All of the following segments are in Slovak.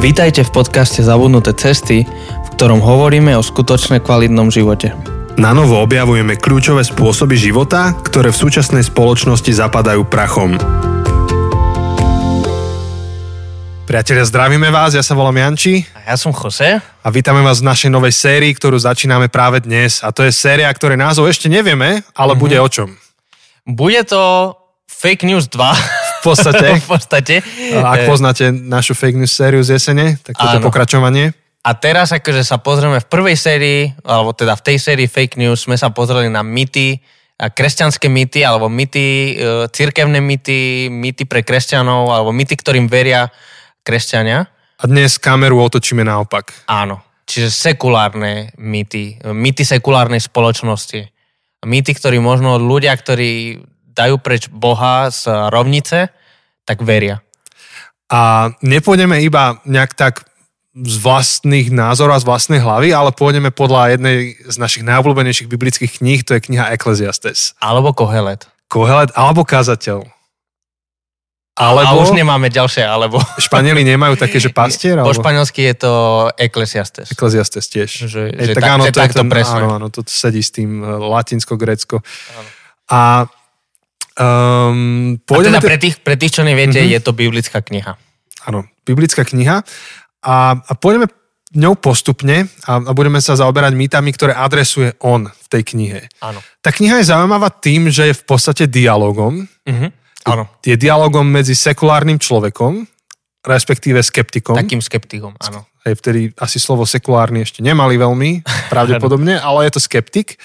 Vítajte v podcaste Zabudnuté cesty, v ktorom hovoríme o skutočne kvalitnom živote. Na novo objavujeme kľúčové spôsoby života, ktoré v súčasnej spoločnosti zapadajú prachom. Priatelia, zdravíme vás, ja sa volám Janči A ja som Jose. a vítame vás v našej novej sérii, ktorú začíname práve dnes. A to je séria, ktorej názov ešte nevieme, ale mm-hmm. bude o čom. Bude to Fake News 2. V podstate, v podstate. ak poznáte našu fake news sériu z jesene, tak toto pokračovanie. A teraz akože sa pozrieme v prvej sérii, alebo teda v tej sérii Fake News sme sa pozreli na mýty, kresťanské mýty, alebo mýty, e, cirkevné mýty, mýty pre kresťanov, alebo mýty, ktorým veria kresťania. A dnes kameru otočíme naopak. Áno. Čiže sekulárne mýty, mýty sekulárnej spoločnosti. Mýty, ktorí možno ľudia, ktorí dajú preč Boha z rovnice, tak veria. A nepôjdeme iba nejak tak z vlastných názorov a z vlastnej hlavy, ale pôjdeme podľa jednej z našich najobľúbenejších biblických kníh, to je kniha Ecclesiastes. Alebo Kohelet. Kohelet alebo kazateľ. Alebo... A už nemáme ďalšie, alebo... Španieli nemajú také, že pastier? Po Alebo... španielsky je to Ecclesiastes. Ecclesiastes tiež. Že, Ej, že tak áno, že to je takto ten, presne. áno, áno, to sedí s tým eh, latinsko-grécko. A um, A pôjdeme... teda pre tých, pre tých, čo neviete, Mhm. mm-hmm. je to biblická kniha. Áno, biblická kniha. A, a pôjdeme ňou postupne a, a budeme sa zaoberať mýtami, ktoré adresuje on v tej knihe. Áno. Tá kniha je zaujímavá tým, že je v podstate dialogom. Mhm. Áno. Je dialogom medzi sekulárnym človekom, respektíve skeptikom. Takým skeptikom, áno. Hej, vtedy asi slovo sekulárny ešte nemali veľmi, pravdepodobne, ale je to skeptik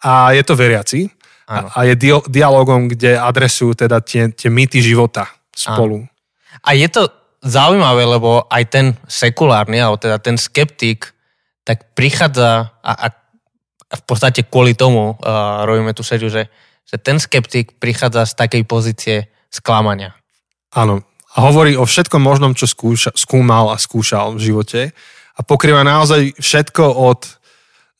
a je to veriaci. Áno. A, a je dio- dialogom, kde adresujú teda tie, tie mýty života spolu. A je to zaujímavé, lebo aj ten sekulárny, alebo teda ten skeptik, tak prichádza a, a, a v podstate kvôli tomu uh, robíme tú sériu, že, že ten skeptik prichádza z takej pozície sklamania. Áno. A hovorí o všetkom možnom, čo skúša, skúmal a skúšal v živote. A pokrýva naozaj všetko od,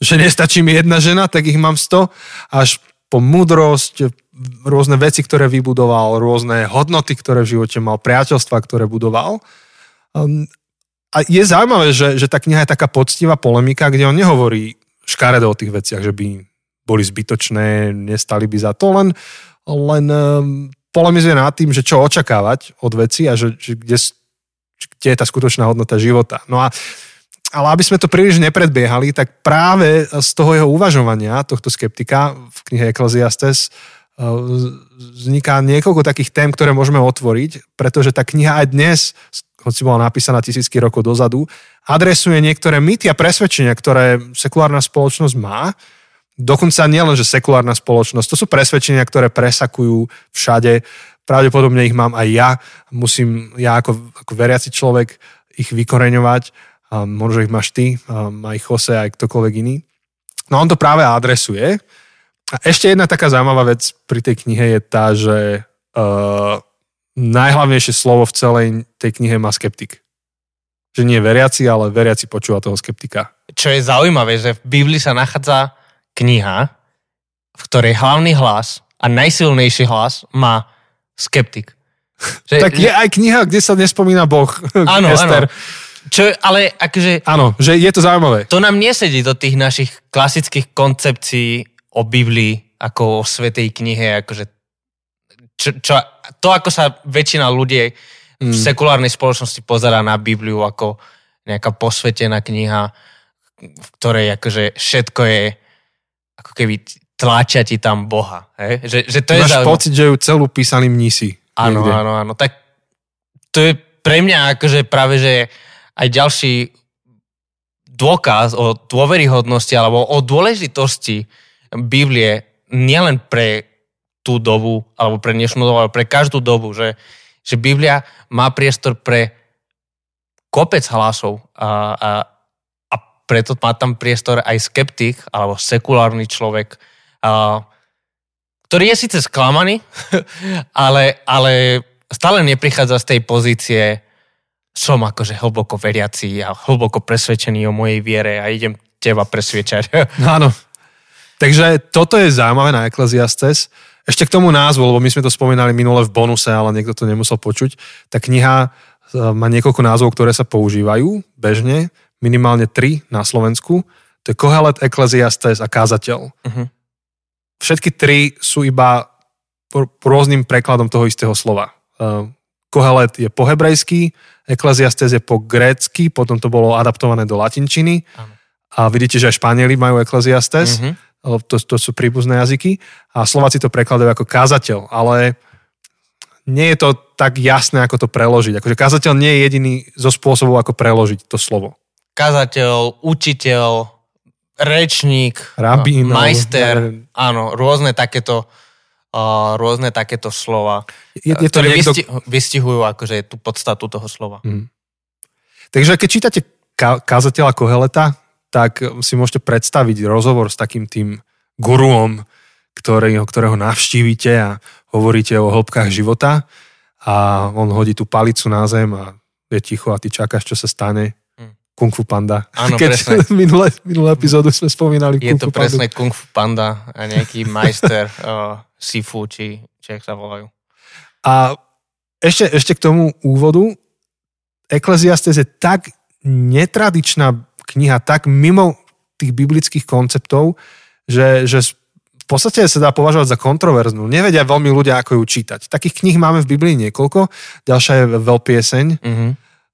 že nestačí mi jedna žena, tak ich mám 100, až po múdrosť, rôzne veci, ktoré vybudoval, rôzne hodnoty, ktoré v živote mal, priateľstva, ktoré budoval. Um, a je zaujímavé, že, že tá kniha je taká poctivá polemika, kde on nehovorí škaredo o tých veciach, že by boli zbytočné, nestali by za to, len, len um, polemizuje nad tým, že čo očakávať od veci a že, že kde, kde je tá skutočná hodnota života. No a ale aby sme to príliš nepredbiehali, tak práve z toho jeho uvažovania, tohto skeptika v knihe Ecclesiastes, uh, vzniká niekoľko takých tém, ktoré môžeme otvoriť, pretože tá kniha aj dnes, hoci bola napísaná tisícky rokov dozadu, adresuje niektoré mýty a presvedčenia, ktoré sekulárna spoločnosť má. Dokonca nielen, že sekulárna spoločnosť, to sú presvedčenia, ktoré presakujú všade. Pravdepodobne ich mám aj ja. Musím ja ako, ako veriaci človek ich vykoreňovať. A možno ich máš ty, má ich Jose aj ktokoľvek iný. No on to práve adresuje. A ešte jedna taká zaujímavá vec pri tej knihe je tá, že uh, najhlavnejšie slovo v celej tej knihe má skeptik. Že nie veriaci, ale veriaci počúva toho skeptika. Čo je zaujímavé, že v Biblii sa nachádza kniha, v ktorej hlavný hlas a najsilnejší hlas má skeptik. Že, Tak je aj kniha, kde sa nespomína Boh. Áno, áno. Čo, ale akože Áno, že je to zaujímavé. to nám nesedí do tých našich klasických koncepcií o Biblii, ako o svetej knihe, akože čo, čo, to, ako sa väčšina ľudí v sekulárnej spoločnosti pozerá na Bibliu ako nejaká posvetená kniha, v ktorej akože všetko je ako keby tlačia ti tam Boha. Hej? Že, že to je Máš zaujímavé. pocit, že ju celú písali mnísi. Áno, áno, áno. Tak to je pre mňa akože práve, že aj ďalší dôkaz o dôveryhodnosti alebo o dôležitosti Biblie nielen pre tú dobu, alebo pre dnešnú dobu, ale pre každú dobu, že, že Biblia má priestor pre kopec hlasov a, a, a preto má tam priestor aj skeptik alebo sekulárny človek, a, ktorý je síce sklamaný, ale, ale stále neprichádza z tej pozície som akože hlboko veriaci a hlboko presvedčený o mojej viere a idem teba presviečať. No Áno. Takže toto je zaujímavé na Ecclesiastes. Ešte k tomu názvu, lebo my sme to spomínali minule v bonuse, ale niekto to nemusel počuť. Tá kniha má niekoľko názvov, ktoré sa používajú bežne, minimálne tri na Slovensku. To je Kohelet, Ecclesiastes a Kázateľ. Mhm. Všetky tri sú iba rôznym prekladom toho istého slova. Kohelet je po hebrejsky, Ecclesiastes je po grécky, potom to bolo adaptované do latinčiny. Áno. A vidíte, že aj Španieli majú Ecclesiastes, Mhm. lebo to, to sú príbuzné jazyky. A Slováci to prekladajú ako kázateľ, ale nie je to tak jasné, ako to preložiť. Akože kázateľ nie je jediný zo spôsobov, ako preložiť to slovo. Kazateľ, učiteľ, rečník, Rabín, majster, áno, rôzne takéto uh, rôzne takéto slova, Je, je to ktoré niekto... vysti- vystihujú akože tú podstatu toho slova. Takže keď čítate ka- kázateľa Koheleta, tak si môžete predstaviť rozhovor s takým tým guruom, ktorý, ktorého navštívite a hovoríte o hĺbkach života a on hodí tú palicu na zem a je ticho a ty čakáš, čo sa stane. Kung Fu Panda. Áno, Keď presne. minulé, minulé epizódu sme spomínali Je Kung to Fu Pandu. presne Kung Fu Panda a nejaký majster uh, Sifu, či, či jak sa volajú. A ešte, ešte k tomu úvodu. Ecclesiastes je tak netradičná kniha, tak mimo tých biblických konceptov, že, že v podstate sa dá považovať za kontroverznú. Nevedia veľmi ľudia, ako ju čítať. Takých kníh máme v Biblii niekoľko. Ďalšia je Veľpieseň. Mhm.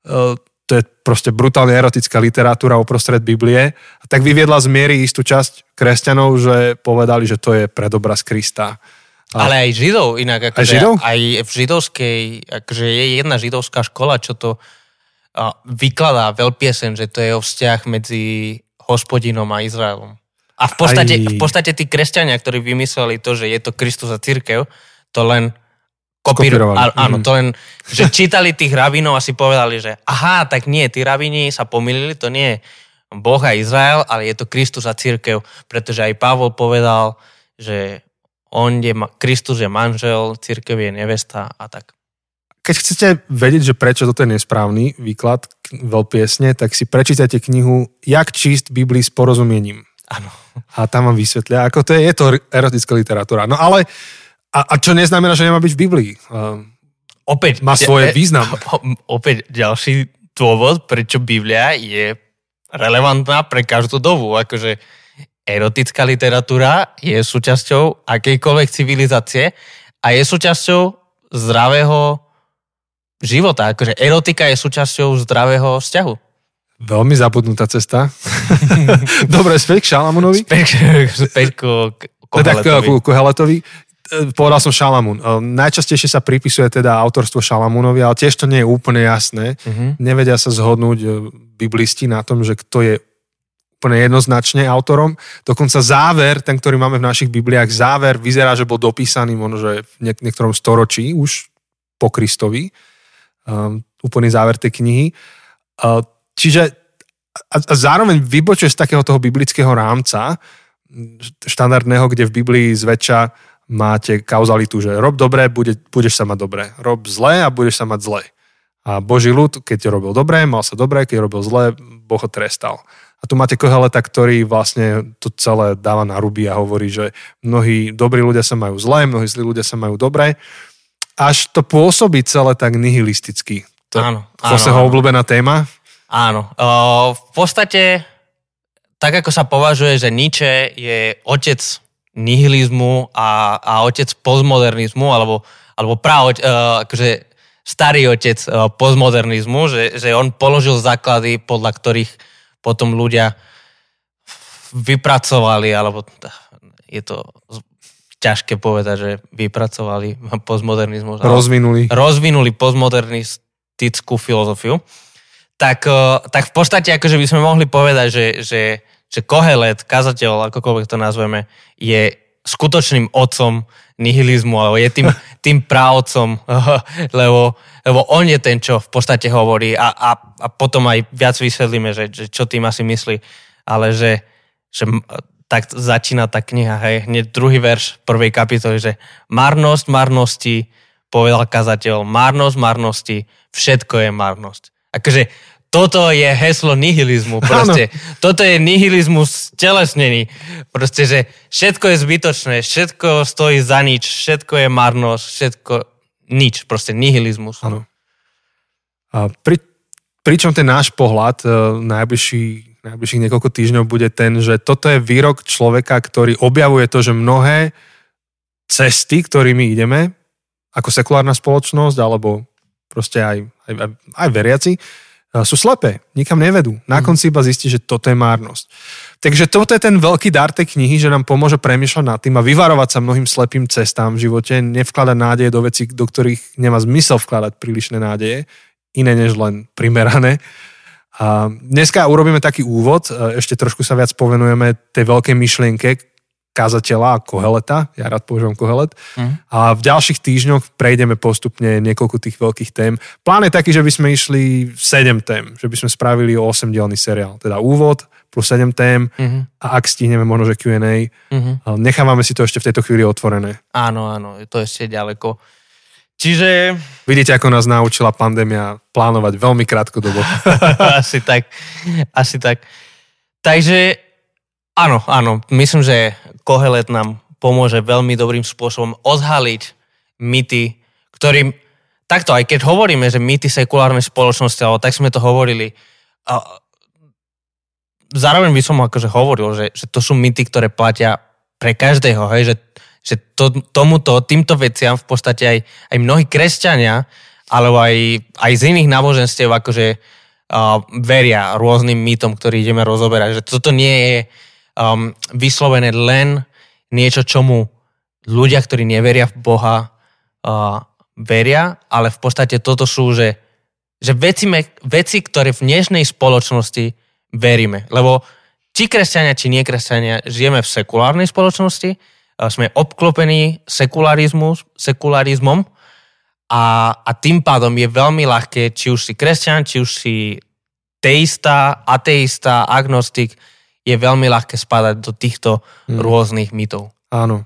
E, To je proste brutálne erotická literatúra uprostred Biblie. A tak vyviedla z miery istú časť kresťanov, že povedali, že to je predobraz Krista. A- Ale aj Židov inak. Akože Aj Židov? Aj v židovskej, akože je jedna židovská škola, čo to a, vykladá veľpiesen, že to je o vzťah medzi hospodinom a Izraelom. A v podstate, Aj- v podstate tí kresťania, ktorí vymysleli to, že je to Kristus a církev, to len kopírovali. Skopírovali. Áno, Mhm. to len, že čítali tých rabínov a si povedali, že aha, tak nie, tí rabíni sa pomýlili, to nie je Boh a Izrael, ale je to Kristus a církev, pretože aj Pavol povedal, že on je, Kristus je manžel, církev je nevesta a tak. Keď chcete vedieť, že prečo toto je nesprávny výklad veľpiesne, tak si prečítajte knihu Jak číst Biblii s porozumiením. Áno. A tam vám vysvetlia, ako to je, je to erotická literatúra. No ale, a, a čo neznamená, že nemá byť v Biblii. Um, Opäť, Má svoje e- význam. Opäť ďalší dôvod, prečo Biblia je relevantná pre každú dobu. Akože erotická literatúra je súčasťou akejkoľvek civilizácie a je súčasťou zdravého života. Akože erotika je súčasťou zdravého vzťahu. veľmi zabudnutá cesta. Dobre, späť k Šalamunovi. Späť, späť ku, ku Koheletovi. ku, ku Heletovi. E, Povedal som Šalamún. E, Najčastejšie sa pripisuje teda autorstvo Šalamúnovi, ale tiež to nie je úplne jasné. Mhm. Nevedia sa zhodnúť e, biblisti na tom, že kto je úplne jednoznačne autorom. Dokonca záver, ten, ktorý máme v našich Bibliách, záver vyzerá, že bol dopísaný možno, že v niek- niektorom storočí, už po Kristovi. Um, úplný záver tej knihy. Uh, čiže a, a zároveň vybočuje z takého toho biblického rámca, štandardného, kde v Biblii zväčša máte kauzalitu, že rob dobre, bude, budeš sa mať dobre. Rob zle a budeš sa mať zle. A Boží ľud, keď robil dobre, mal sa dobre, keď robil zle, Boh ho trestal. A tu máte Koheleta, ktorý vlastne to celé dáva na ruby a hovorí, že mnohí dobrí ľudia sa majú zle, mnohí zlí ľudia sa majú dobre. Až to pôsobí celé tak nihilisticky. To Áno, Joseho obľúbená téma. Áno. O, v podstate, tak ako sa považuje, že Nietzsche je otec nihilizmu a, a otec postmodernizmu, alebo, alebo práve akože starý otec o, postmodernizmu, že, že on položil základy, podľa ktorých potom ľudia vypracovali, alebo je to ťažké povedať, že vypracovali postmodernizmus. Rozvinuli. rozvinuli postmodernistickú filozofiu, tak, eh, tak v podstate akože by sme mohli povedať, že, že, že Kohelet, kazateľ, akokoľvek to nazveme, je skutočným otcom nihilizmu, alebo je tým, tým právcom, lebo, lebo on je ten, čo v podstate hovorí a, a, a potom aj viac vysvetlíme, že, že čo tým asi myslí, ale že, že tak začína tá kniha, hej, hneď druhý verš prvej kapitoly, že marnosť marnosti, povedal kazateľ, marnosť marnosti, všetko je marnosť. Akože toto je heslo nihilizmu, proste. Toto je nihilizmus telesnený. Proste, že všetko je zbytočné, všetko stojí za nič, všetko je marnosť, všetko nič, proste nihilizmus. Áno. A pri, pričom ten náš pohľad uh, najbližší, najbližších niekoľko týždňov bude ten, že toto je výrok človeka, ktorý objavuje to, že mnohé cesty, ktorými ideme, ako sekulárna spoločnosť, alebo proste aj, aj, aj, aj veriaci, sú slepé, nikam nevedú. Na mhm. konci iba zistí, že toto je márnosť. Takže toto je ten veľký dar tej knihy, že nám pomôže premýšľať nad tým a vyvarovať sa mnohým slepým cestám v živote, nevkladať nádeje do vecí, do ktorých nemá zmysel vkladať prílišné nádeje, iné než len primerané. A dneska urobíme taký úvod, ešte trošku sa viac povenujeme tej veľkej myšlienke, kazateľa a Koheleta, ja rád používam Kohelet. Mm. A v ďalších týždňoch prejdeme postupne niekoľko tých veľkých tém. Plán je taký, že by sme išli 7 tém, že by sme spravili 8 dielný seriál. Teda úvod plus 7 tém mm-hmm. a ak stihneme možno, že Q&A. Mm-hmm. Nechávame si to ešte v tejto chvíli otvorené. Áno, áno, to je ešte ďaleko. Čiže... Vidíte, ako nás naučila pandémia plánovať veľmi krátko dobu. asi tak, asi tak. Takže áno, áno, myslím, že Kohelet nám pomôže veľmi dobrým spôsobom odhaliť mýty, ktorým takto, aj keď hovoríme, že mýty sekulárnej spoločnosti, alebo tak sme to hovorili, a zároveň by som akože hovoril, že, že to sú mýty, ktoré platia pre každého, hej, že, že to, tomuto, týmto veciam v podstate aj, aj mnohí kresťania, alebo aj, aj z iných náboženstiev akože uh, veria rôznym mýtom, ktorý ideme rozoberať. Že toto nie je um, vyslovené len niečo, čomu ľudia, ktorí neveria v Boha, uh, veria, ale v podstate toto sú, že, že veci, veci, ktoré v dnešnej spoločnosti veríme. Lebo či kresťania, či nekresťania, žijeme v sekulárnej spoločnosti, uh, sme obklopení sekularizmom a, a tým pádom je veľmi ľahké, či už si kresťan, či už si teista, ateista, agnostik, je veľmi ľahké spadať do týchto hmm. rôznych mytov. Áno.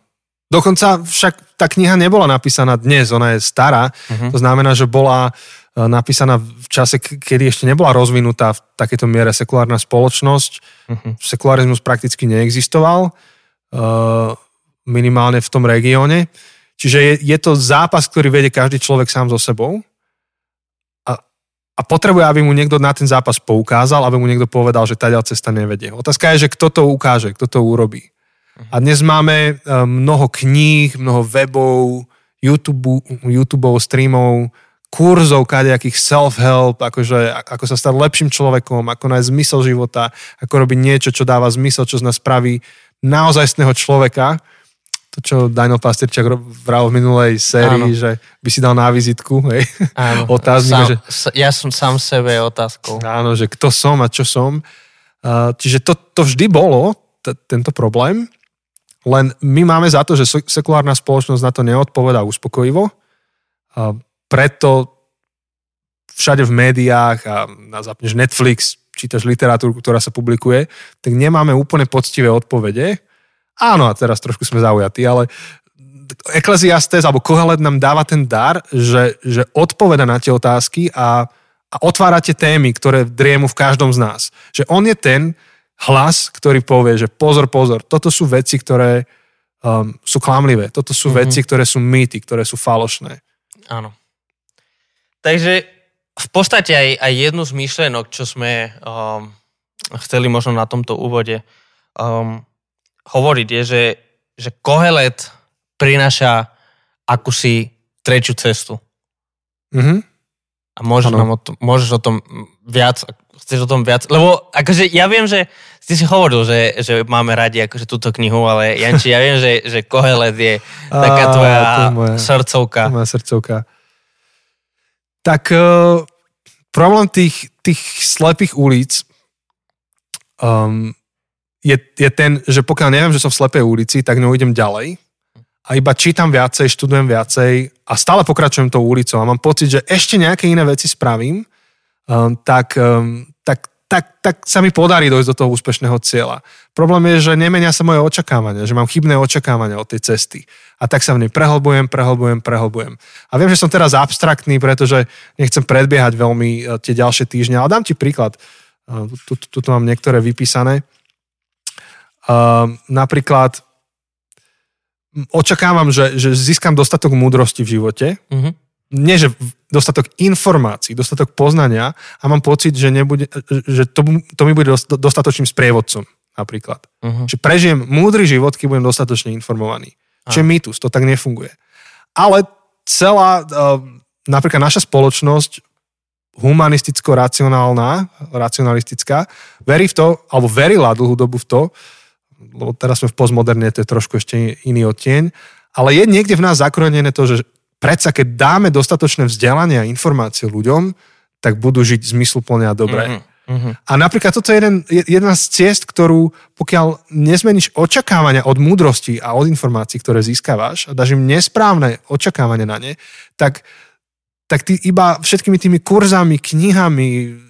Dokonca však tá kniha nebola napísaná dnes, ona je stará. Uh-huh. To znamená, že bola e, napísaná v čase, kedy ešte nebola rozvinutá v takéto miere sekulárna spoločnosť. Uh-huh. Sekularizmus prakticky neexistoval, uh, minimálne v tom regióne. Čiže je, je to zápas, ktorý vedie každý človek sám so sebou a potrebuje, aby mu niekto na ten zápas poukázal, aby mu niekto povedal, že tá cesta nevedie. Otázka je, že kto to ukáže, kto to urobí. A dnes máme eh, mnoho kníh, mnoho webov, YouTube, YouTube streamov, kurzov kadejakých self-help, akože, ako sa stať lepším človekom, ako nájsť zmysel života, ako robiť niečo, čo dáva zmysel, čo z nás spraví naozajstného človeka to, čo Daniel Pastierčak vral v minulej sérii, Áno. že by si dal na vizitku, hej, Áno. otáznik. Sám, že, ja som sám sebe otázkou. Áno, že kto som a čo som. Čiže to, to vždy bolo, t- tento problém, len my máme za to, že sekulárna spoločnosť na to neodpovedá uspokojivo. Preto všade v médiách a na zapneš Netflix, čítaš literatúru, ktorá sa publikuje, tak nemáme úplne poctivé odpovede, Áno, a teraz trošku sme zaujatí, ale Ecclesiastes alebo Kohelet nám dáva ten dar, že, že odpoveda na tie otázky a, a otvára tie témy, ktoré driemu v každom z nás. Že on je ten hlas, ktorý povie, že pozor, pozor, toto sú veci, ktoré um, sú klamlivé, toto sú mm-hmm. veci, ktoré sú mýty, ktoré sú falošné. Áno. Takže v podstate aj, aj jednu z myšlenok, čo sme um, chceli možno na tomto úvode um, hovoriť, je, že, že Kohelet prináša akúsi trečiu cestu. Mm-hmm. A môžeš, nám o tom, môžeš o tom viac, chceš o tom viac, lebo akože ja viem, že ty si hovoril, že, že máme radi akože túto knihu, ale Janči, ja viem, že, že Kohelet je taká tvoja moja, srdcovka. To moja srdcovka. Tak uh, problém tých, tých slepých ulic um, je, je ten, že pokiaľ neviem, že som v slepej ulici, tak idem ďalej a iba čítam viacej, študujem viacej a stále pokračujem tou ulicou a mám pocit, že ešte nejaké iné veci spravím, um, tak, um, tak, tak, tak sa mi podarí dojsť do toho úspešného cieľa. Problém je, že nemenia sa moje očakávania, že mám chybné očakávania od tej cesty. A tak sa v nej prehlbujem, prehlbujem, prehlbujem. A viem, že som teraz abstraktný, pretože nechcem predbiehať veľmi uh, tie ďalšie týždne, ale dám ti príklad. Uh, tu, tu, tu mám niektoré vypísané. Uh, napríklad očakávam, že, že získam dostatok múdrosti v živote, uh-huh. nie že dostatok informácií, dostatok poznania a mám pocit, že, nebude, že to, to mi bude dostatočným sprievodcom napríklad. Uh-huh. Že prežijem múdry život, keď budem dostatočne informovaný. Čo je mýtus, to tak nefunguje. Ale celá, uh, napríklad naša spoločnosť humanisticko-racionálna, racionalistická, verí v to, alebo verila dlhú dobu v to, lebo teraz sme v postmoderne, to je trošku ešte iný odtieň, ale je niekde v nás zakrojené to, že predsa keď dáme dostatočné vzdelanie a informácie ľuďom, tak budú žiť zmysluplne a dobre. Mm-hmm. A napríklad toto je jeden, jedna z ciest, ktorú pokiaľ nezmeníš očakávania od múdrosti a od informácií, ktoré získavaš a dáš im nesprávne očakávania na ne, tak, tak ty iba všetkými tými kurzami, knihami,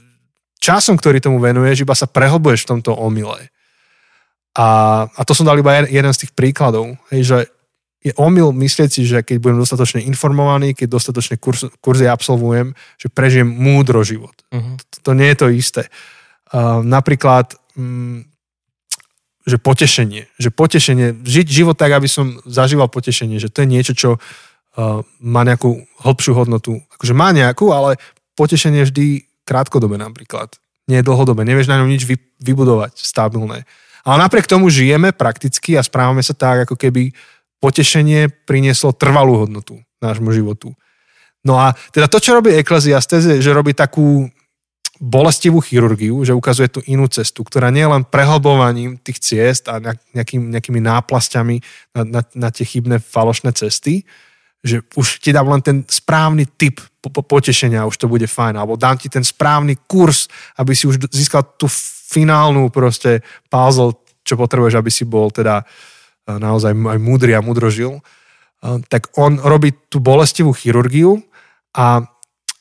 časom, ktorý tomu venuješ, iba sa prehlbuješ v tomto omyle. A, a to som dal iba jeden z tých príkladov, hej, že je omyl myslieť si, že keď budem dostatočne informovaný, keď dostatočne kurz, kurzy absolvujem, že prežijem múdro život. Uh-huh. To, to nie je to isté. Uh, napríklad, um, že potešenie. Že potešenie, žiť život tak, aby som zažíval potešenie, že to je niečo, čo uh, má nejakú hĺbšiu hodnotu. Akože má nejakú, ale potešenie vždy krátkodobé napríklad. Nie je dlhodobé. Nevieš na ňom nič vy, vybudovať stabilné. Ale napriek tomu žijeme prakticky a správame sa tak, ako keby potešenie prinieslo trvalú hodnotu nášmu životu. No a teda to, čo robí Ecclesiastes, je, že robí takú bolestivú chirurgiu, že ukazuje tú inú cestu, ktorá nie je len prehlbovaním tých ciest a nejakým, nejakými náplasťami na, na, na tie chybné falošné cesty, že už ti dám len ten správny typ po, po, potešenia, už to bude fajn, alebo dám ti ten správny kurz, aby si už získal tú finálnu proste puzzle, čo potrebuješ, aby si bol teda uh, naozaj aj múdry a múdro žil, tak on robí tú bolestivú chirurgiu a,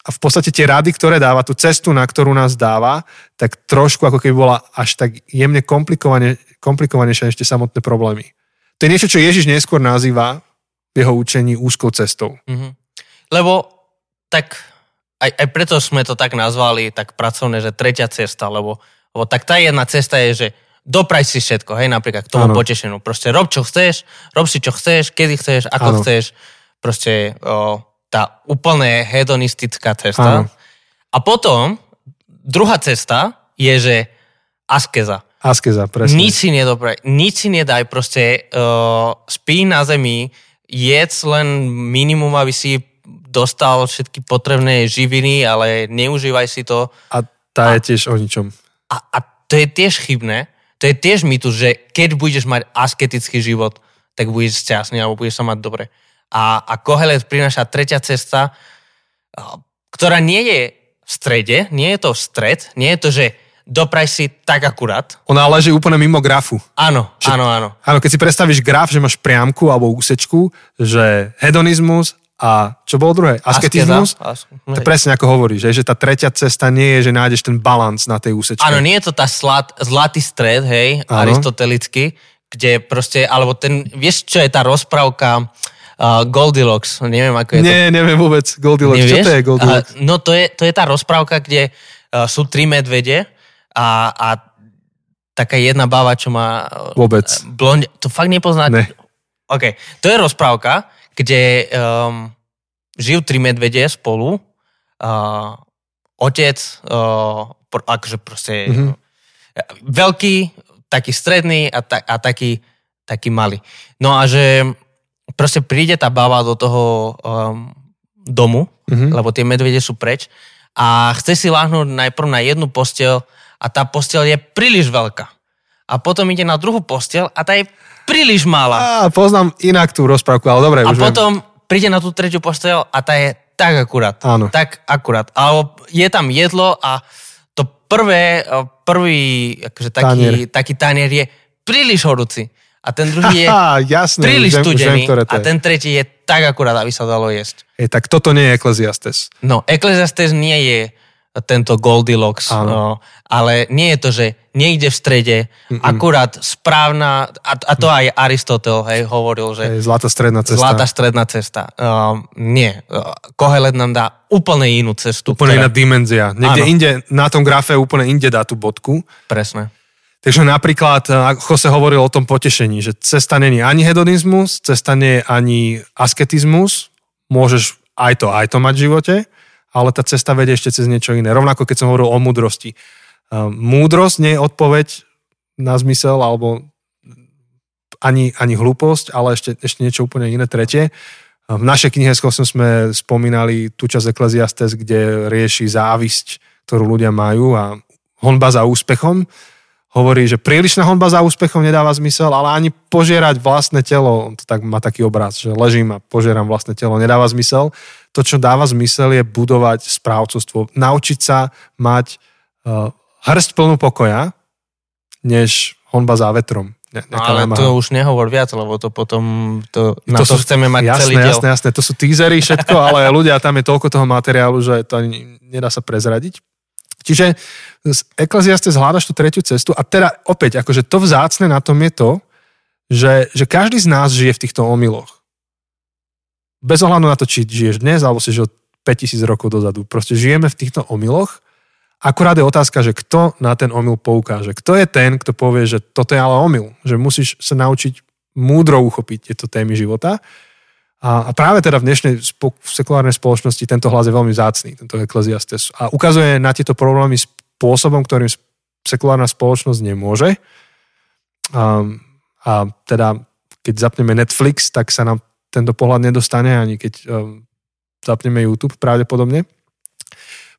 a v podstate tie rady, ktoré dáva, tú cestu, na ktorú nás dáva, tak trošku ako keby bola až tak jemne komplikované, komplikovanejšie ešte samotné problémy. To je niečo, čo Ježiš neskôr nazýva v jeho učení úzkou cestou. Mm-hmm. Lebo tak aj, aj preto sme to tak nazvali, tak pracovné, že tretia cesta, lebo, lebo tak tá jedna cesta je, že dopraj si všetko, hej, napríklad k tomu ano. potešeniu. Proste rob, čo chceš, rob si, čo chceš, kedy chceš, ako ano. chceš. Proste o, tá úplne hedonistická cesta. Ano. A potom druhá cesta je, že askeza. Askeza, presne. Nič si nedopraj, nič si nedaj, proste uh, spí na zemi, jedz len minimum, aby si dostal všetky potrebné živiny, ale neužívaj si to. A tá a, je tiež o ničom. A, a to je tiež chybné, to je tiež mýtus, že keď budeš mať asketický život, tak budeš šťastný alebo budeš sa mať dobre. A, a Kohelet prináša tretia cesta, ktorá nie je v strede, nie je to stred, nie je to, že dopraj si tak akurát. Ona leží úplne mimo grafu. Áno, že, áno, áno. Áno, keď si predstavíš graf, že máš priamku alebo úsečku, že hedonizmus a čo bolo druhé? Asketizmus? To presne ako hovoríš, že tá tretia cesta nie je, že nájdeš ten balans na tej úsečke. Áno, nie je to tá slat, zlatý stred, hej, ano. aristotelický, kde proste, alebo ten, vieš, čo je tá rozprávka uh, Goldilocks, neviem, ako je Nie, to. neviem vôbec, Goldilocks, Nevieš? čo to je Goldilocks? Uh, no to je, to je tá rozprávka, kde uh, sú tri medvede a, a taká jedna baba, čo má... Vôbec. Blond, to fakt nepoznáte? Ne. OK, to je rozprávka, kde um, žijú tri medvede spolu. Uh, otec, uh, pr- akože proste mm-hmm. veľký, taký stredný a, ta- a taký, taký malý. No a že proste príde tá baba do toho um, domu, mm-hmm. lebo tie medvede sú preč a chce si láhnuť najprv na jednu postel a tá postel je príliš veľká. A potom ide na druhú postel a tá je príliš malá. Á, poznám inak tú rozprávku, ale dobre. A už potom viem. príde na tú tretiu postel a tá je tak akurát. Áno. Tak akurát. Alebo je tam jedlo a to prvé, eh, prvý akože taký, tanier. taký tanier je príliš horúci. A ten druhý je Aha, jasné, príliš studený. A ten tretí je tak akurát, aby sa dalo jesť. Je, tak toto nie je Ecclesiastes. No, Ecclesiastes nie je tento Goldilocks. No, ale nie je to, že niekde v strede, Mm-mm. akurát správna, a, a to aj Aristotel hej, hovoril, že... Hej, zlatá stredná cesta. Zlatá stredná cesta. Uh, nie. Kohelet nám dá úplne inú cestu. Úplne ktorá... iná dimenzia. Niekde Áno. inde, na tom grafe úplne inde dá tú bodku. Presne. Takže napríklad, ako Jose hovoril o tom potešení, že cesta není ani hedonizmus, cesta nie je ani asketizmus, môžeš aj to, aj to mať v živote, ale tá cesta vedie ešte cez niečo iné. Rovnako keď som hovoril o múdrosti. Um, múdrosť nie je odpoveď na zmysel alebo ani, ani hlúposť, ale ešte, ešte niečo úplne iné tretie. V našej knihe s sme spomínali tú časť Ecclesiastes, kde rieši závisť, ktorú ľudia majú a honba za úspechom. Hovorí, že prílišná honba za úspechom nedáva zmysel, ale ani požierať vlastné telo, on to tak má taký obraz, že ležím a požieram vlastné telo, nedáva zmysel. To, čo dáva zmysel, je budovať správcovstvo, naučiť sa mať uh, hrst plnú pokoja, než honba za vetrom. Ne, no, ale námaha. to už nehovor viac, lebo to potom, to, na to, to sú, chceme mať jasné, celý diel. Jasné, jasné, to sú teasery, všetko, ale ľudia, tam je toľko toho materiálu, že to ani nedá sa prezradiť. Čiže z Ecclesiastes hľadaš tú tretiu cestu a teda opäť, akože to vzácne na tom je to, že, že každý z nás žije v týchto omyloch. Bez ohľadu na to, či žiješ dnes, alebo si žil 5000 rokov dozadu. Proste žijeme v týchto omyloch Akurát je otázka, že kto na ten omyl poukáže. Kto je ten, kto povie, že toto je ale omyl. Že musíš sa naučiť múdro uchopiť tieto témy života. A, a práve teda v dnešnej spo, v sekulárnej spoločnosti tento hlas je veľmi zácný, tento Ecclesiastes. A ukazuje na tieto problémy spôsobom, ktorým sekulárna spoločnosť nemôže. A, a teda, keď zapneme Netflix, tak sa nám tento pohľad nedostane, ani keď um, zapneme YouTube pravdepodobne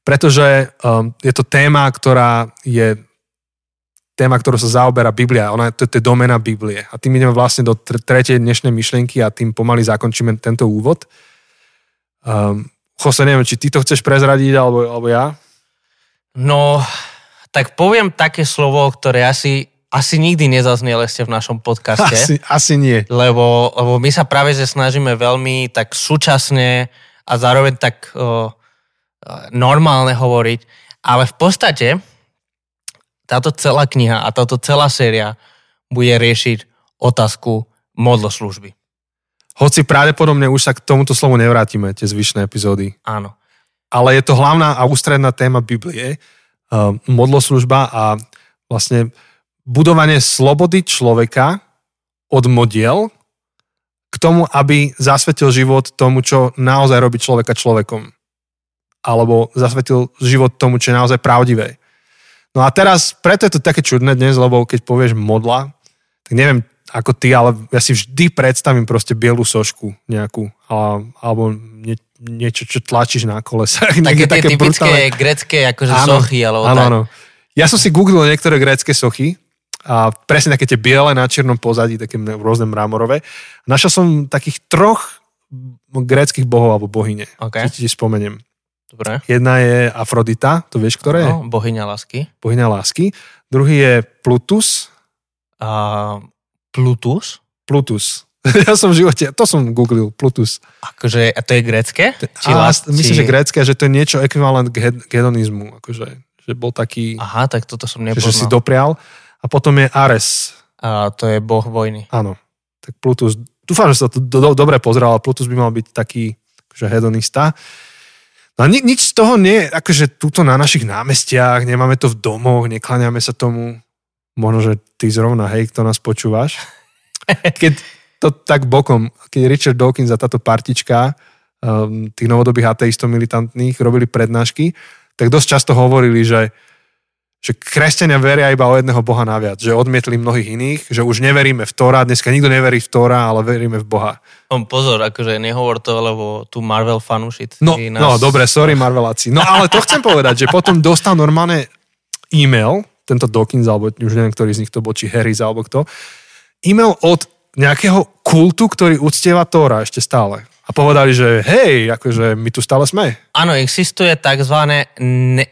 pretože um, je to téma, ktorá je téma, ktorú sa zaoberá Biblia. Ona, to, to je domena Biblie. A tým ideme vlastne do tretej dnešnej myšlienky a tým pomaly zakončíme tento úvod. Um, Jose, neviem, či ty to chceš prezradiť, alebo, alebo ja? No, tak poviem také slovo, ktoré asi, asi nikdy nezazneli ste v našom podcaste. Asi, asi nie. Lebo, lebo my sa práve že snažíme veľmi tak súčasne a zároveň tak uh, normálne hovoriť, ale v podstate táto celá kniha a táto celá séria bude riešiť otázku modloslužby. Hoci pravdepodobne už sa k tomuto slovu nevrátime, tie zvyšné epizódy. Áno. Ale je to hlavná a ústredná téma Biblie, uh, modloslužba a vlastne budovanie slobody človeka od modiel k tomu, aby zasvetil život tomu, čo naozaj robí človeka človekom alebo zasvetil život tomu, čo je naozaj pravdivé. No a teraz, preto je to také čudné dnes, lebo keď povieš modla, tak neviem ako ty, ale ja si vždy predstavím proste bielu sošku nejakú, alebo nie, niečo, čo tlačíš na kolesách. Také, tie také typické brutálne. grecké akože sochy, alebo áno, áno. Ja som si googlil niektoré grécké sochy a presne také tie biele na čiernom pozadí, také rôzne mramorové. Našiel som takých troch gréckých bohov alebo bohyne. Okay. Či ti spomeniem. Dobre. Jedna je Afrodita, to vieš, ktoré je? No, bohyňa lásky. Bohyňa lásky. Druhý je Plutus. A Plutus? Plutus. ja som v živote, to som googlil, Plutus. Akože, a to je grécké? Či a, lás, myslím, či... že grécké, že to je niečo ekvivalent k hedonizmu. Akože, že bol taký... Aha, tak toto som nepoznal. Že si doprial. A potom je Ares. A to je boh vojny. Áno. Tak Plutus, dúfam, že sa to do, do, dobre pozrel, ale Plutus by mal byť taký že hedonista. No ni, nič z toho nie, akože túto na našich námestiach, nemáme to v domoch, nekláňame sa tomu. Možno, že ty zrovna, hej, kto nás počúvaš. Keď to tak bokom, keď Richard Dawkins a táto partička um, tých novodobých ateistov militantných robili prednášky, tak dosť často hovorili, že že kresťania veria iba o jedného Boha naviac, že odmietli mnohých iných, že už neveríme v Tóra, dneska nikto neverí v Tóra, ale veríme v Boha. On pozor, akože nehovor to, lebo tu Marvel fanušit. No, nás... no dobre, sorry Marveláci. No ale to chcem povedať, že potom dostal normálne e-mail, tento Dawkins, alebo už neviem, ktorý z nich to bol, či Harris, alebo kto, e-mail od nejakého kultu, ktorý uctieva Tóra ešte stále. A povedali, že hej, akože my tu stále sme. Áno, existuje tzv. Ne,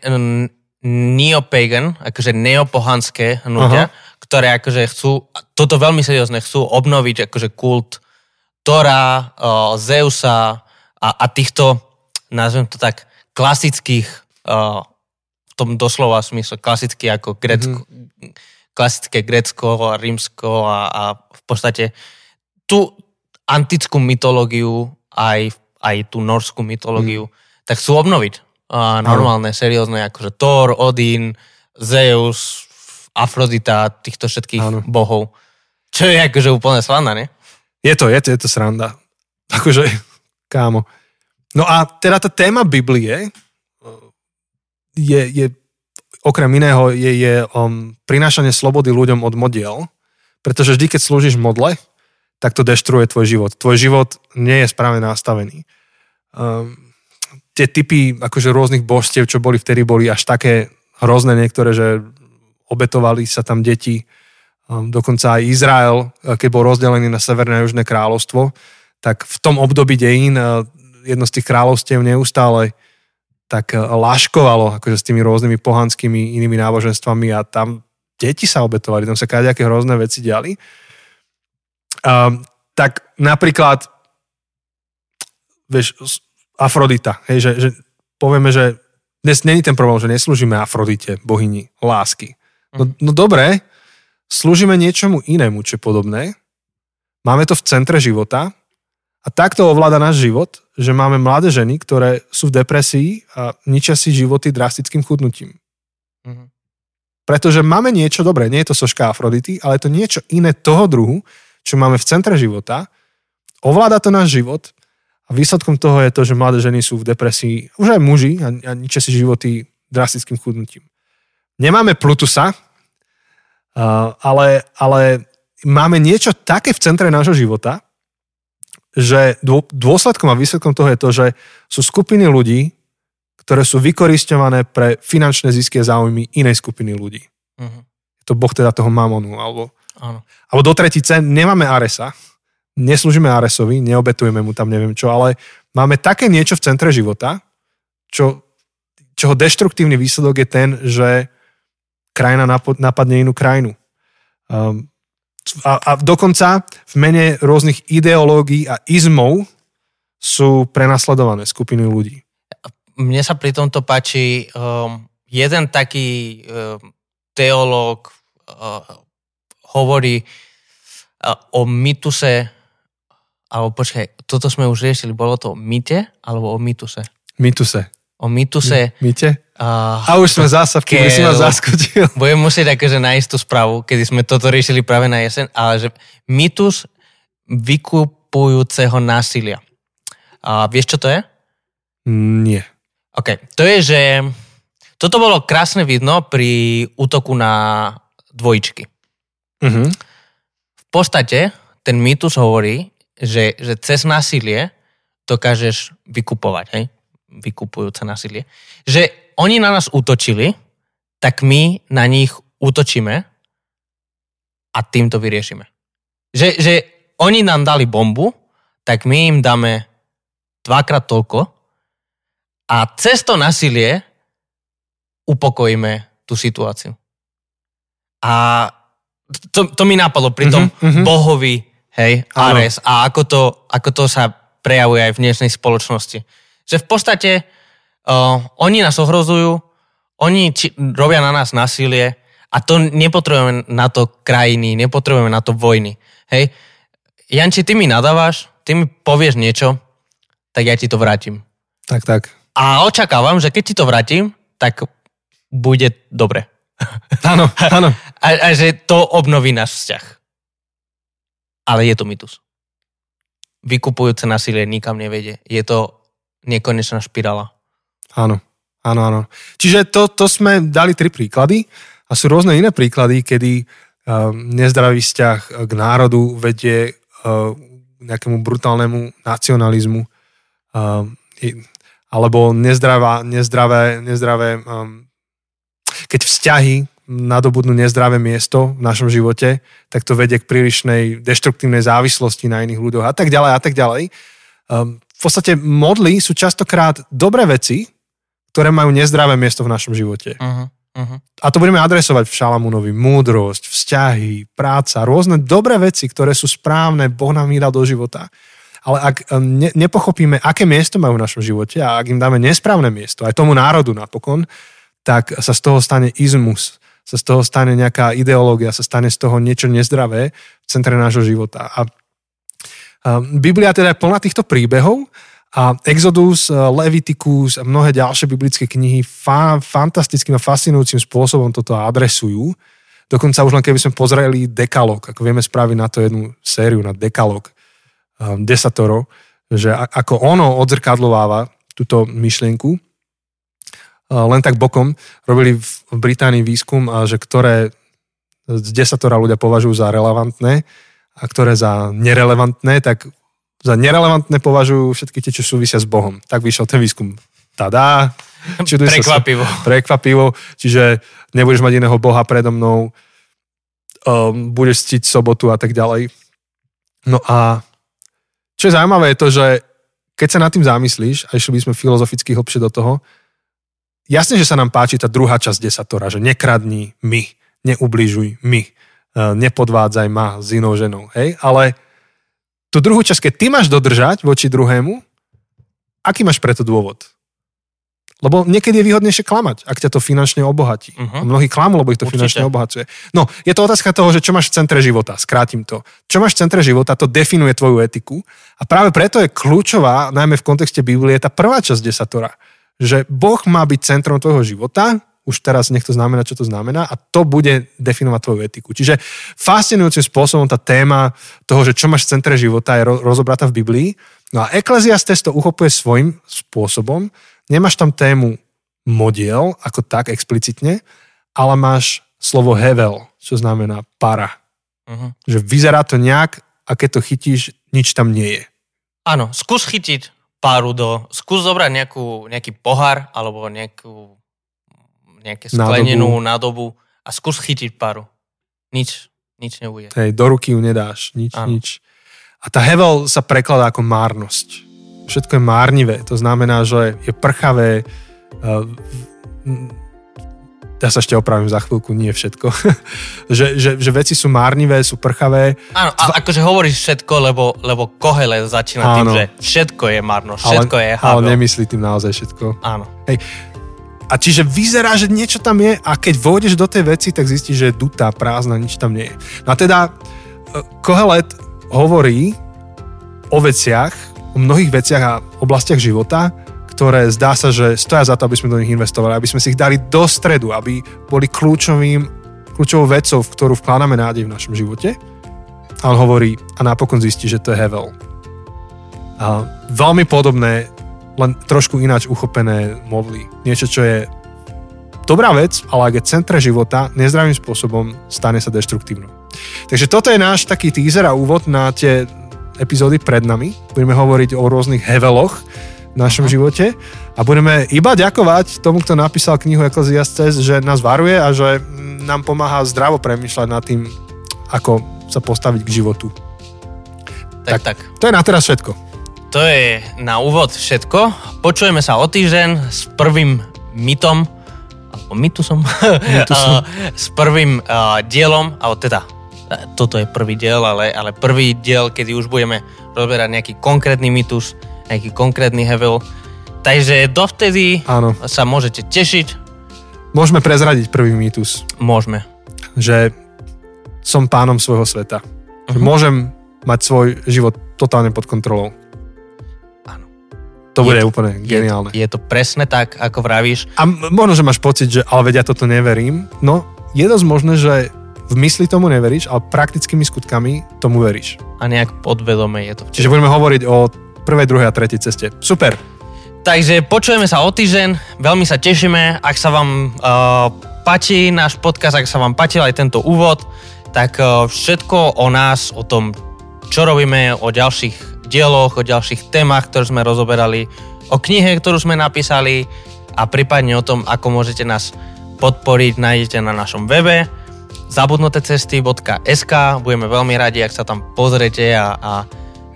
neopagan, akože neopohanské hnutia, Aha. ktoré akože chcú, toto veľmi seriózne, chcú obnoviť akože kult Tora, uh, Zeusa a, a týchto, nazvem to tak, klasických, uh, v tom doslova smysle, klasický ako Grecko, mm. klasické Grecko Rímsko a, a v podstate tú antickú mytológiu aj, aj tú norskú mytológiu, mm. tak chcú obnoviť a normálne, ano. seriózne, akože Thor, Odin, Zeus, Afrodita, týchto všetkých ano. bohov. Čo je akože úplne sranda, nie? Je to, je to, je to sranda. Akože, kámo, No a teda tá téma Biblie je, je okrem iného je, je um, prinášanie slobody ľuďom od modiel, pretože vždy, keď slúžiš modle, tak to deštruuje tvoj život. Tvoj život nie je správne nastavený. Um, tie typy akože rôznych božstiev, čo boli vtedy, boli až také hrozné niektoré, že obetovali sa tam deti. Um, dokonca aj Izrael, keď bol rozdelený na Severné a Južné kráľovstvo, tak v tom období dejín uh, jedno z tých kráľovstiev neustále tak uh, láškovalo akože s tými rôznymi pohanskými inými náboženstvami a tam deti sa obetovali, tam sa kadejaké hrozné veci diali. Um, tak napríklad vieš, Afrodita, hej, že, že povieme, že dnes není ten problém, že neslúžime Afrodite, bohyni lásky. No, mhm. no dobre, slúžime niečomu inému, čo podobné. Máme to v centre života a takto ovláda náš život, že máme mladé ženy, ktoré sú v depresii a ničia si životy drastickým chudnutím. Mm-hmm. Pretože máme niečo dobré, nie je to soška Afrodity, ale je to niečo iné toho druhu, čo máme v centre života. Ovláda to náš život a výsledkom toho je to, že mladé ženy sú v depresii, už aj muži, a, a ničia si životy drastickým chudnutím. Nemáme Plutusa, ale, ale máme niečo také v centre nášho života, že dôsledkom a výsledkom toho je to, že sú skupiny ľudí, ktoré sú vykoristované pre finančné zisky a záujmy inej skupiny ľudí. Uh-huh. To boh teda toho mamonu, alebo, Áno. alebo do tretice nemáme Aresa, neslúžime Aresovi, neobetujeme mu tam neviem čo, ale máme také niečo v centre života, čo, čoho deštruktívny výsledok je ten, že krajina napadne inú krajinu. Um, a, a dokonca v mene rôznych ideológií a izmov sú prenasledované skupiny ľudí. Mne sa pri tomto páči um, jeden taký um, teológ uh, hovorí uh, o mytuse alebo počkaj, toto sme už riešili, bolo to o mýte alebo o mýtuse? Mýtuse. O mýtuse. Mýte? Uh, a už sme zasa, v si ma zaskočil. Budem musieť akože nájsť tú správu, kedy sme toto riešili práve na jeseň, ale že mýtus vykupujúceho násilia. A vieš, čo to je? Nie. OK, to je, že toto bolo krásne vidno pri útoku na dvojičky. Uh-huh. V podstate ten mýtus hovorí, že, že cez násilie dokážeš vykupovať, hej? Vykupujúce násilie. Že oni na nás útočili, tak my na nich útočíme a tým to vyriešime. Že, že oni nám dali bombu, tak my im dáme dvakrát toľko a cez to násilie upokojíme tú situáciu. A to, to mi napadlo pri tom mm-hmm. bohovi hej, Ares a ako to, ako to sa prejavuje aj v dnešnej spoločnosti. Že v podstate uh, oni nás ohrozujú, oni či, robia na nás násilie a to nepotrebujeme na to krajiny, nepotrebujeme na to vojny. Hej, Janči, ty mi nadávaš, ty mi povieš niečo, tak ja ti to vrátim. Tak, tak. A očakávam, že keď ti to vrátim, tak bude dobre. Áno, áno. A, a že to obnoví náš vzťah ale je to mytus. Vykupujúce násilie nikam nevedie. Je to nekonečná špirála. Áno, áno, áno. Čiže to, to sme dali tri príklady a sú rôzne iné príklady, kedy uh, nezdravý vzťah k národu vedie uh, nejakému brutálnemu nacionalizmu uh, alebo nezdravá, nezdravé, nezdravé um, keď vzťahy nadobudnú nezdravé miesto v našom živote, tak to vedie k prílišnej deštruktívnej závislosti na iných ľuďoch a tak ďalej a tak ďalej. Um, v podstate modly sú častokrát dobré veci, ktoré majú nezdravé miesto v našom živote. Uh-huh, uh-huh. A to budeme adresovať v Šalamúnovi. Múdrosť, vzťahy, práca, rôzne dobré veci, ktoré sú správne, Boh nám dal do života. Ale ak ne, nepochopíme, aké miesto majú v našom živote a ak im dáme nesprávne miesto, aj tomu národu napokon, tak sa z toho stane izmus sa z toho stane nejaká ideológia, sa stane z toho niečo nezdravé v centre nášho života. A, Biblia teda je plná týchto príbehov a Exodus, Leviticus a mnohé ďalšie biblické knihy fa- fantastickým a fascinujúcim spôsobom toto adresujú. Dokonca už len keby sme pozreli dekalog, ako vieme spraviť na to jednu sériu, na dekalog, um, desatoro, že ako ono odzrkadlováva túto myšlienku, len tak bokom robili v Británii výskum, že ktoré z desatora ľudia považujú za relevantné a ktoré za nerelevantné, tak za nerelevantné považujú všetky tie, čo súvisia s Bohom. Tak vyšiel ten výskum. Tadá, čuduj sa- Prekvapivo. prekvapivo, čiže nebudeš mať iného Boha predo mnou, um, budeš ctiť sobotu a tak ďalej. No a čo je zaujímavé je to, že keď sa nad tým zamyslíš, a išli by sme filozoficky hlbšie do toho, jasne, že sa nám páči tá druhá časť desatora, že nekradni my, neubližuj my, e, nepodvádzaj ma s inou ženou, hej? Ale tú druhú časť, keď ty máš dodržať voči druhému, aký máš preto dôvod? Lebo niekedy je výhodnejšie klamať, ak ťa to finančne obohatí. Uh-huh. Mnohí klamú, lebo ich to Určite. finančne obohacuje. No, je to otázka toho, že čo máš v centre života. Skrátim to. Čo máš v centre života, to definuje tvoju etiku. A práve preto je kľúčová, najmä v kontexte Biblie, tá prvá časť desatora. Že Boh má byť centrom tvojho života, už teraz nech to znamená, čo to znamená, a to bude definovať tvoju etiku. Čiže fascinujúcim spôsobom tá téma toho, že čo máš v centre života, je ro- rozobratá v Biblii. No a Ecclesiastes to uchopuje svojím spôsobom. Nemáš tam tému modiel, ako tak explicitne, ale máš slovo hevel, čo znamená para. Mhm. Že vyzerá to nejak a keď to chytíš, nič tam nie je. Áno, skús chytiť páru do... Skús zobrať nejakú, nejaký pohár alebo nejakú nejaké Nádobu. sklenenú nádobu a skús chytiť páru. Nič, nič nebude. Hej, do ruky ju nedáš, nič, Áno. nič. A tá hevel sa prekladá ako márnosť. Všetko je márnivé, to znamená, že je prchavé, uh, ja sa ešte opravím za chvíľku, nie všetko. že, že, že veci sú márnivé, sú prchavé, Áno, a akože hovoríš všetko, lebo, lebo Kohele začína tým, Áno. že všetko je marno, ale, všetko je ale Havel. nemyslí tým naozaj všetko. Áno. A čiže vyzerá, že niečo tam je a keď vôjdeš do tej veci, tak zistíš, že je dutá, prázdna, nič tam nie je. No a teda e, Kohelet hovorí o veciach, o mnohých veciach a oblastiach života, ktoré zdá sa, že stoja za to, aby sme do nich investovali, aby sme si ich dali do stredu, aby boli kľúčovým, kľúčovou vecou, v ktorú vkladáme nádej v našom živote. A on hovorí, a napokon zistí, že to je Hevel. A veľmi podobné, len trošku ináč uchopené modly. Niečo, čo je dobrá vec, ale ak je centre života, nezdravým spôsobom stane sa deštruktívnou. Takže toto je náš taký teaser a úvod na tie epizódy pred nami. Budeme hovoriť o rôznych heveloch našom Aha. živote a budeme iba ďakovať tomu, kto napísal knihu Ecclesiastes, že nás varuje a že nám pomáha zdravo premyšľať nad tým, ako sa postaviť k životu. Tak, tak. To je na teraz všetko. To je na úvod všetko. Počujeme sa o týždeň s prvým mytom, alebo mytusom, Mytusom. S prvým uh, dielom, alebo teda toto je prvý diel, ale, ale prvý diel, kedy už budeme rozoberať nejaký konkrétny mytus, nejaký konkrétny hevel. Takže dovtedy Áno. sa môžete tešiť. Môžeme prezradiť prvý mýtus. Môžeme. že som pánom svojho sveta. Mhm. môžem mať svoj život totálne pod kontrolou. Áno. To bude Je to- úplne geniálne. Je, to presne tak, ako vravíš. A možno, že máš pocit, že ale vedia, toto neverím. No, je dosť možné, že v mysli tomu neveríš, ale praktickými skutkami tomu veríš. A nejak podvedome je to. v Čiže budeme hovoriť o prvej, druhej a tretej ceste. Super. Takže počujeme sa o týždeň, veľmi sa tešíme, ak sa vám uh, páči náš podcast, ak sa vám páčil aj tento úvod, tak uh, všetko o nás, o tom, čo robíme, o ďalších dieloch, o ďalších témach, ktoré sme rozoberali, o knihe, ktorú sme napísali a prípadne o tom, ako môžete nás podporiť, nájdete na našom webe zabudnutecesty.sk Budeme veľmi radi, ak sa tam pozriete a, a,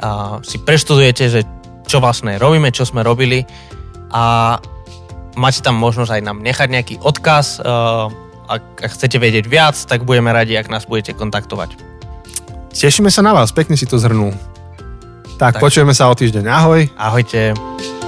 a si preštudujete, že čo vlastne robíme, čo sme robili a máte tam možnosť aj nám nechať nejaký odkaz. Uh, ak, ak chcete vedieť viac, tak budeme radi, ak nás budete kontaktovať. Tešíme sa na vás, pekne si to zhrnul. Tak, Tak. počujeme sa o týždeň. Ahoj. Ahojte.